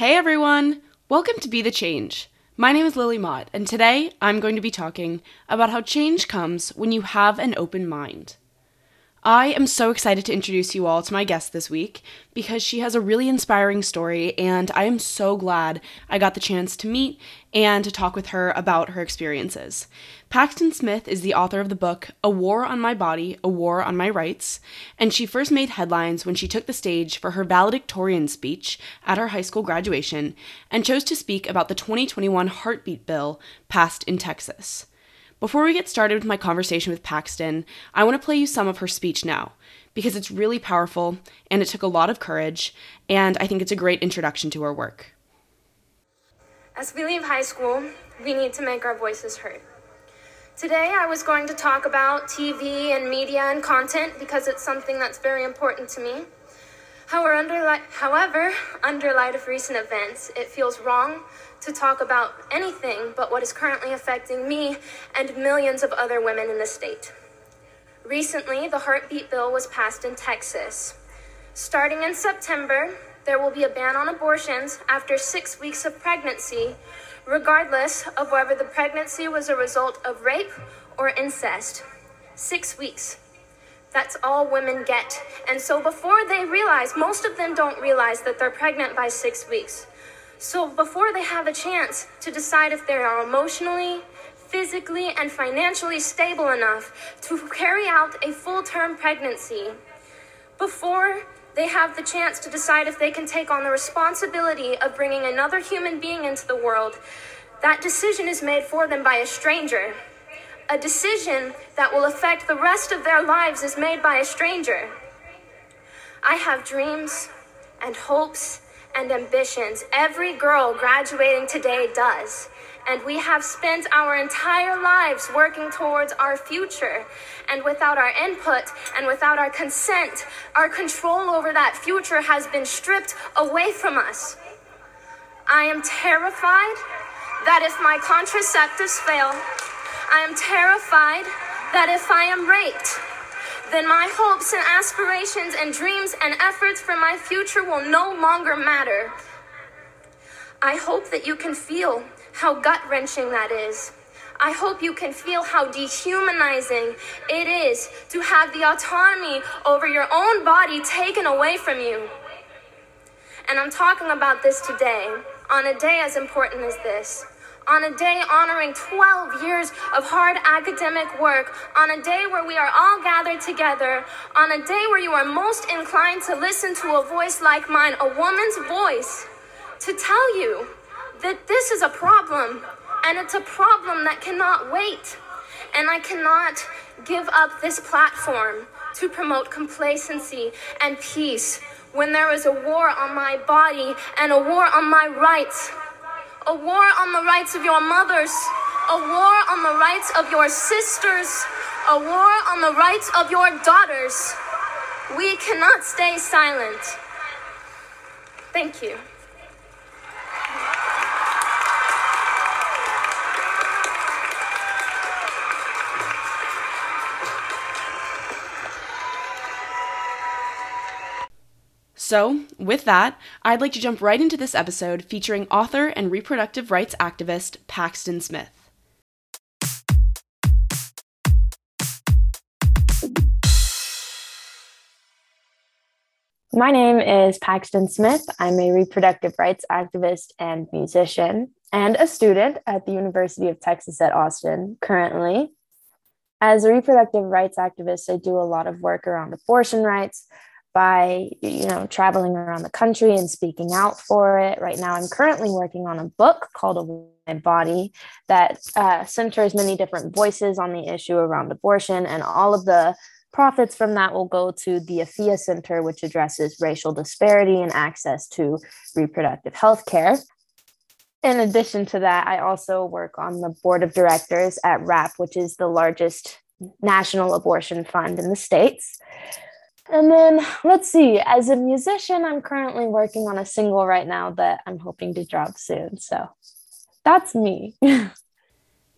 Hey everyone! Welcome to Be the Change. My name is Lily Mott, and today I'm going to be talking about how change comes when you have an open mind. I am so excited to introduce you all to my guest this week because she has a really inspiring story, and I am so glad I got the chance to meet and to talk with her about her experiences. Paxton Smith is the author of the book A War on My Body, A War on My Rights, and she first made headlines when she took the stage for her valedictorian speech at her high school graduation and chose to speak about the 2021 Heartbeat Bill passed in Texas. Before we get started with my conversation with Paxton, I want to play you some of her speech now, because it's really powerful and it took a lot of courage, and I think it's a great introduction to her work. As we leave high school, we need to make our voices heard. Today, I was going to talk about TV and media and content because it's something that's very important to me. However, under light, of recent events, it feels wrong to talk about anything but what is currently affecting me and millions of other women in the state. Recently, the heartbeat bill was passed in Texas. Starting in September, there will be a ban on abortions after six weeks of pregnancy, regardless of whether the pregnancy was a result of rape or incest. Six weeks. That's all women get. And so before they realize, most of them don't realize that they're pregnant by six weeks. So before they have a chance to decide if they are emotionally, physically, and financially stable enough to carry out a full term pregnancy, before they have the chance to decide if they can take on the responsibility of bringing another human being into the world, that decision is made for them by a stranger a decision that will affect the rest of their lives is made by a stranger. I have dreams and hopes and ambitions. Every girl graduating today does. And we have spent our entire lives working towards our future. And without our input and without our consent, our control over that future has been stripped away from us. I am terrified that if my contraceptives fail, I am terrified that if I am raped, then my hopes and aspirations and dreams and efforts for my future will no longer matter. I hope that you can feel how gut wrenching that is. I hope you can feel how dehumanizing it is to have the autonomy over your own body taken away from you. And I'm talking about this today, on a day as important as this on a day honoring 12 years of hard academic work, on a day where we are all gathered together, on a day where you are most inclined to listen to a voice like mine, a woman's voice, to tell you that this is a problem and it's a problem that cannot wait. And I cannot give up this platform to promote complacency and peace when there is a war on my body and a war on my rights a war on the rights of your mothers, a war on the rights of your sisters, a war on the rights of your daughters. We cannot stay silent. Thank you. So, with that, I'd like to jump right into this episode featuring author and reproductive rights activist Paxton Smith. My name is Paxton Smith. I'm a reproductive rights activist and musician, and a student at the University of Texas at Austin currently. As a reproductive rights activist, I do a lot of work around abortion rights, by you know traveling around the country and speaking out for it. Right now i'm currently working on a book called a body that uh, centers many different voices on the issue around abortion. And all of the profits from that will go to the Afiya Center which addresses racial disparity and access to reproductive health care. In addition to that i also work on the board of directors at WRRAP which is the largest national abortion fund in the states And then let's see, as a musician, I'm currently working on a single right now that I'm hoping to drop soon. So that's me.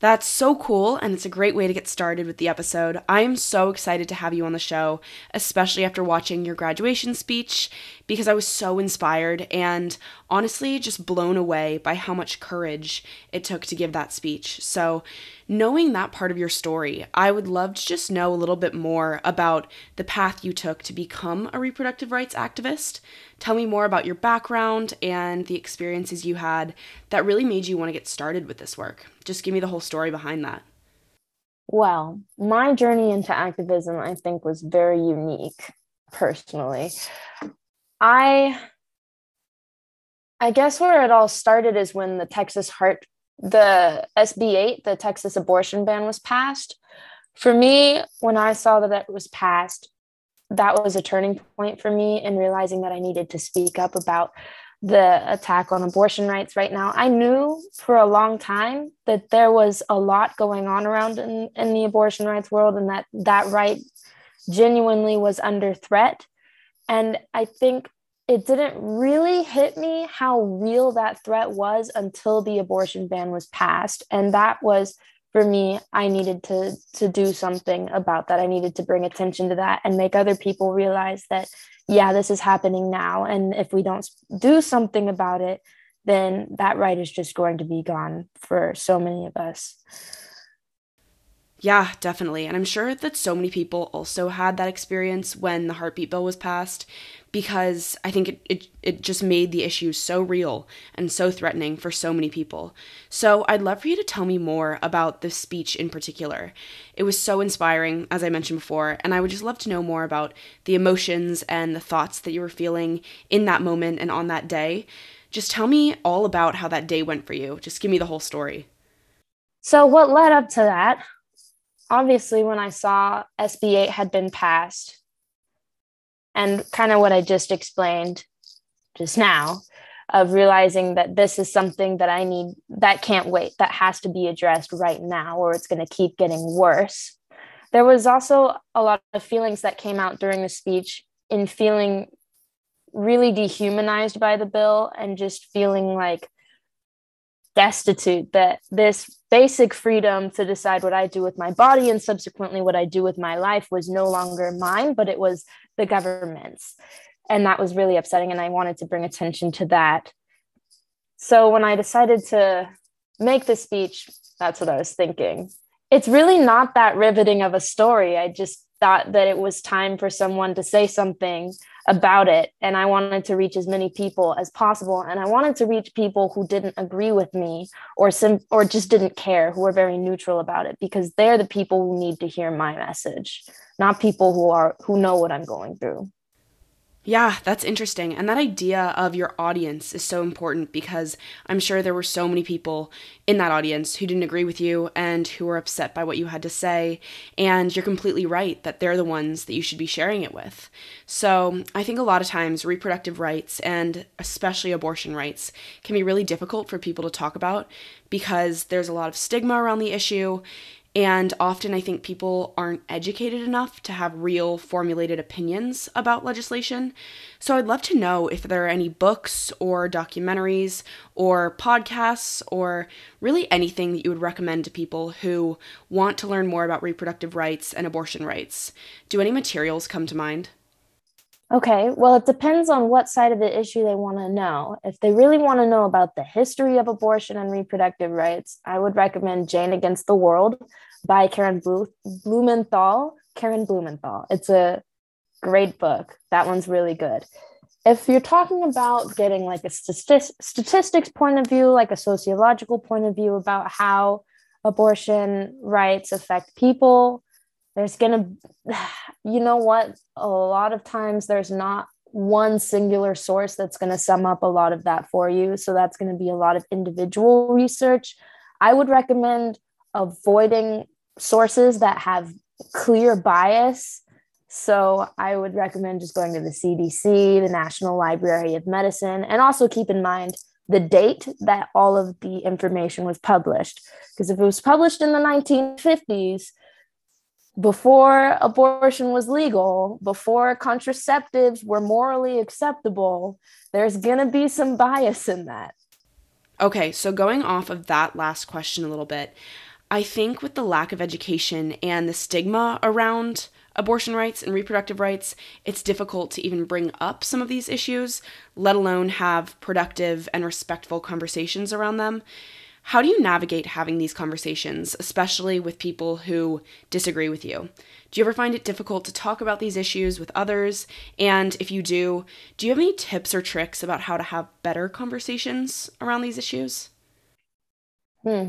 That's so cool, and it's a great way to get started with the episode. I am so excited to have you on the show, especially after watching your graduation speech, because I was so inspired and honestly just blown away by how much courage it took to give that speech. So, knowing that part of your story, I would love to just know a little bit more about the path you took to become a reproductive rights activist. Tell me more about your background and the experiences you had that really made you want to get started with this work. Just give me the whole story behind that. Well, my journey into activism, I think, was very unique personally. I I guess where it all started is when the Texas Heart, the SB 8, the Texas abortion ban was passed. For me, when I saw that it was passed, that was a turning point for me in realizing that I needed to speak up about the attack on abortion rights right now. I knew for a long time that there was a lot going on around in, in the abortion rights world and that that right genuinely was under threat. And I think it didn't really hit me how real that threat was until the abortion ban was passed. And that was for me, I needed to to do something about that. I needed to bring attention to that and make other people realize that yeah, this is happening now. And if we don't do something about it, then that right is just going to be gone for so many of us. Yeah, definitely. And I'm sure that so many people also had that experience when the heartbeat bill was passed because I think it, it, it just made the issue so real and so threatening for so many people. So I'd love for you to tell me more about the speech in particular. It was so inspiring, as I mentioned before, and I would just love to know more about the emotions and the thoughts that you were feeling in that moment and on that day. Just tell me all about how that day went for you. Just give me the whole story. So, what led up to that obviously when I saw SB 8 had been passed and kind of what I just explained just now of realizing that this is something that I need that can't wait, that has to be addressed right now, or it's going to keep getting worse. There was also a lot of feelings that came out during the speech in feeling really dehumanized by the bill and just feeling like destitute that this basic freedom to decide what I do with my body and subsequently what I do with my life was no longer mine, but it was the government's. And that was really upsetting. And I wanted to bring attention to that. So when I decided to make the speech, that's what I was thinking. It's really not that riveting of a story. I just thought that it was time for someone to say something about it. And i wanted to reach as many people as possible. And i wanted to reach people who didn't agree with me or some or just didn't care who were very neutral about it because they're the people who need to hear my message not people who are who know what i'm going through yeah, that's interesting. And that idea of your audience is so important because I'm sure there were so many people in that audience who didn't agree with you and who were upset by what you had to say. And you're completely right that they're the ones that you should be sharing it with. So I think a lot of times reproductive rights and especially abortion rights can be really difficult for people to talk about because there's a lot of stigma around the issue and often I think people aren't educated enough to have real formulated opinions about legislation. So I'd love to know if there are any books or documentaries or podcasts or really anything that you would recommend to people who want to learn more about reproductive rights and abortion rights. Do any materials come to mind? Okay, well, it depends on what side of the issue they want to know. If they really want to know about the history of abortion and reproductive rights, I would recommend Jane Against the World by Karen Blumenthal. Karen Blumenthal. It's a great book. That one's really good. If you're talking about getting like a statistics point of view, like a sociological point of view about how abortion rights affect people, there's gonna you know what? A lot of times there's not one singular source that's going to sum up a lot of that for you. So that's going to be a lot of individual research. I would recommend avoiding sources that have clear bias. So i would recommend just going to the cdc the national library of medicine and also keep in mind the date that all of the information was published. Because if it was published in the 1950s before abortion was legal, before contraceptives were morally acceptable, there's going to be some bias in that. Okay, so going off of that last question a little bit, I think with the lack of education and the stigma around abortion rights and reproductive rights, it's difficult to even bring up some of these issues, let alone have productive and respectful conversations around them. How do you navigate having these conversations, especially with people who disagree with you? Do you ever find it difficult to talk about these issues with others? And if you do, do you have any tips or tricks about how to have better conversations around these issues? Hmm.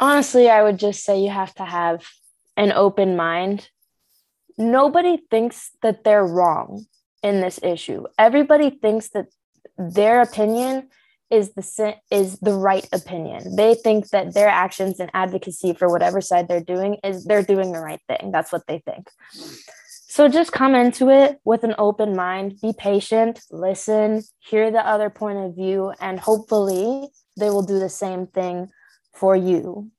Honestly, I would just say you have to have an open mind. Nobody thinks that they're wrong in this issue. Everybody thinks that their opinion is the is the right opinion. They think that their actions and advocacy for whatever side they're doing is they're doing the right thing. That's what they think. So just come into it with an open mind, be patient, listen, hear the other point of view, and hopefully they will do the same thing for you.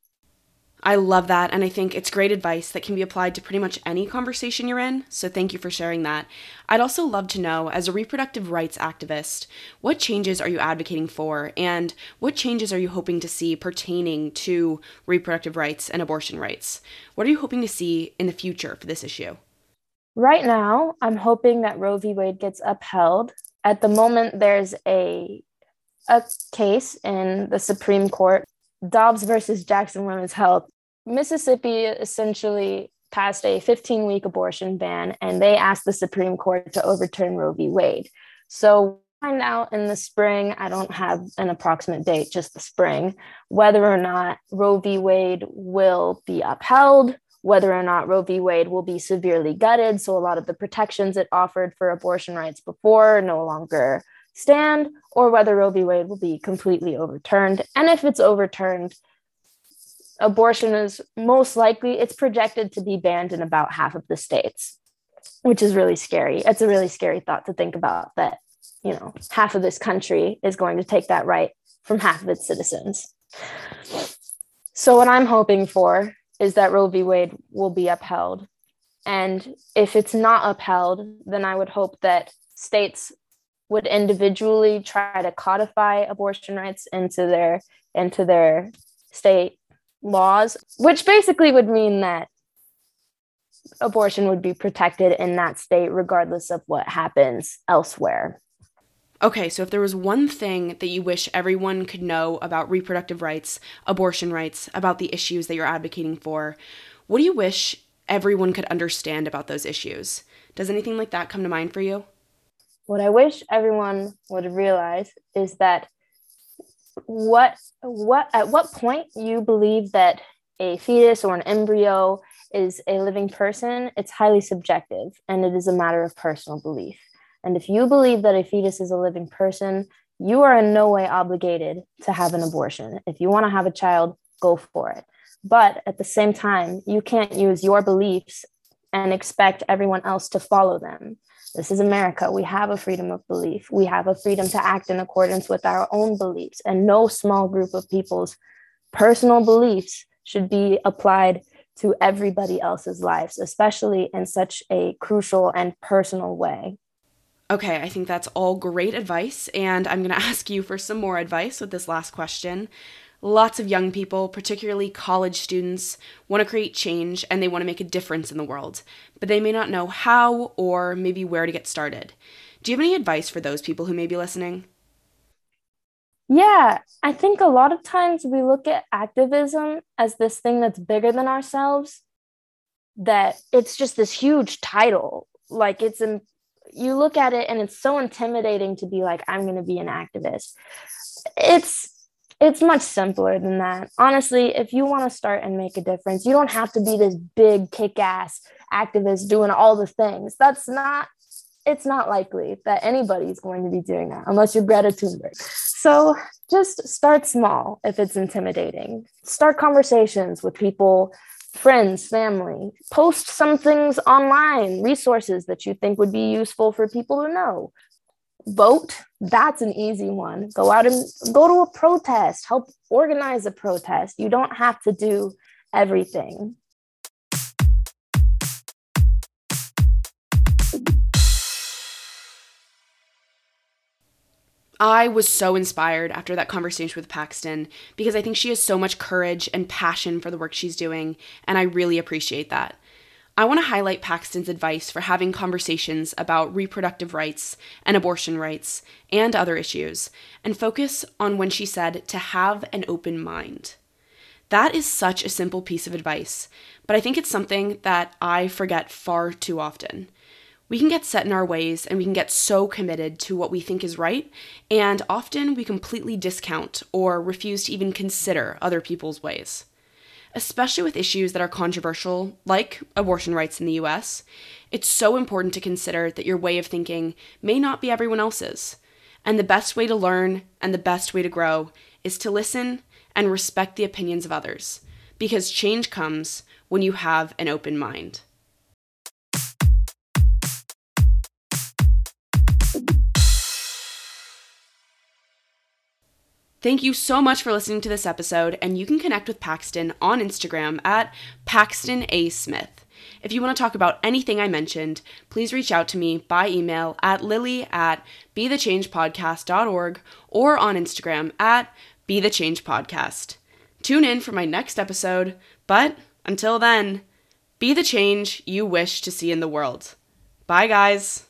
I love that, and I think it's great advice that can be applied to pretty much any conversation you're in, so thank you for sharing that. I'd also love to know, as a reproductive rights activist, what changes are you advocating for, and what changes are you hoping to see pertaining to reproductive rights and abortion rights? What are you hoping to see in the future for this issue? Right now, I'm hoping that Roe v. Wade gets upheld. At the moment, there's a a case in the Supreme Court Dobbs versus Jackson Women's Health, Mississippi essentially passed a 15 week abortion ban and they asked the Supreme Court to overturn Roe v. Wade. So, find out in the spring, I don't have an approximate date, just the spring, whether or not Roe v. Wade will be upheld, whether or not Roe v. Wade will be severely gutted. So, a lot of the protections it offered for abortion rights before no longer stand or whether Roe v. Wade will be completely overturned. And if it's overturned, abortion is most likely it's projected to be banned in about half of the states, which is really scary. It's a really scary thought to think about that, you know, half of this country is going to take that right from half of its citizens. So what I'm hoping for is that Roe v. Wade will be upheld. And if it's not upheld, then I would hope that states would individually try to codify abortion rights into their into their state laws which basically would mean that abortion would be protected in that state regardless of what happens elsewhere Okay, so if there was one thing that you wish everyone could know about reproductive rights, abortion rights, about the issues that you're advocating for, what do you wish everyone could understand about those issues? Does anything like that come to mind for you? What I wish everyone would realize is that what what at what point you believe that a fetus or an embryo is a living person, it's highly subjective and it is a matter of personal belief. And if you believe that a fetus is a living person, you are in no way obligated to have an abortion. If you want to have a child, go for it. But at the same time, you can't use your beliefs and expect everyone else to follow them. This is America. We have a freedom of belief. We have a freedom to act in accordance with our own beliefs, and no small group of people's personal beliefs should be applied to everybody else's lives, especially in such a crucial and personal way. Okay, I think that's all great advice, and I'm going to ask you for some more advice with this last question. Lots of young people, particularly college students, want to create change and they want to make a difference in the world, but they may not know how or maybe where to get started. Do you have any advice for those people who may be listening? Yeah, I think a lot of times we look at activism as this thing that's bigger than ourselves, that it's just this huge title. Like it's in, you look at it and it's so intimidating to be like, I'm going to be an activist. It's it's much simpler than that. Honestly, if you want to start and make a difference, you don't have to be this big kick ass activist doing all the things. That's not, it's not likely that anybody's going to be doing that unless you're Greta Thunberg. So just start small if it's intimidating. Start conversations with people, friends, family. Post some things online, resources that you think would be useful for people to know vote that's an easy one. Go out and go to a protest. Help organize a protest. You don't have to do everything. I was so inspired after that conversation with Paxton because I think she has so much courage and passion for the work she's doing, and I really appreciate that. I want to highlight Paxton's advice for having conversations about reproductive rights and abortion rights and other issues, and focus on when she said to have an open mind. That is such a simple piece of advice, but I think it's something that I forget far too often. We can get set in our ways and we can get so committed to what we think is right, and often we completely discount or refuse to even consider other people's ways. Especially with issues that are controversial, like abortion rights in the US, it's so important to consider that your way of thinking may not be everyone else's. And the best way to learn and the best way to grow is to listen and respect the opinions of others, because change comes when you have an open mind. Thank you so much for listening to this episode, and you can connect with Paxton on Instagram at Paxton A. Smith. If you want to talk about anything I mentioned, please reach out to me by email at lily at bethechangepodcast.org or on Instagram at bethechangepodcast. Tune in for my next episode, but until then, be the change you wish to see in the world. Bye, guys.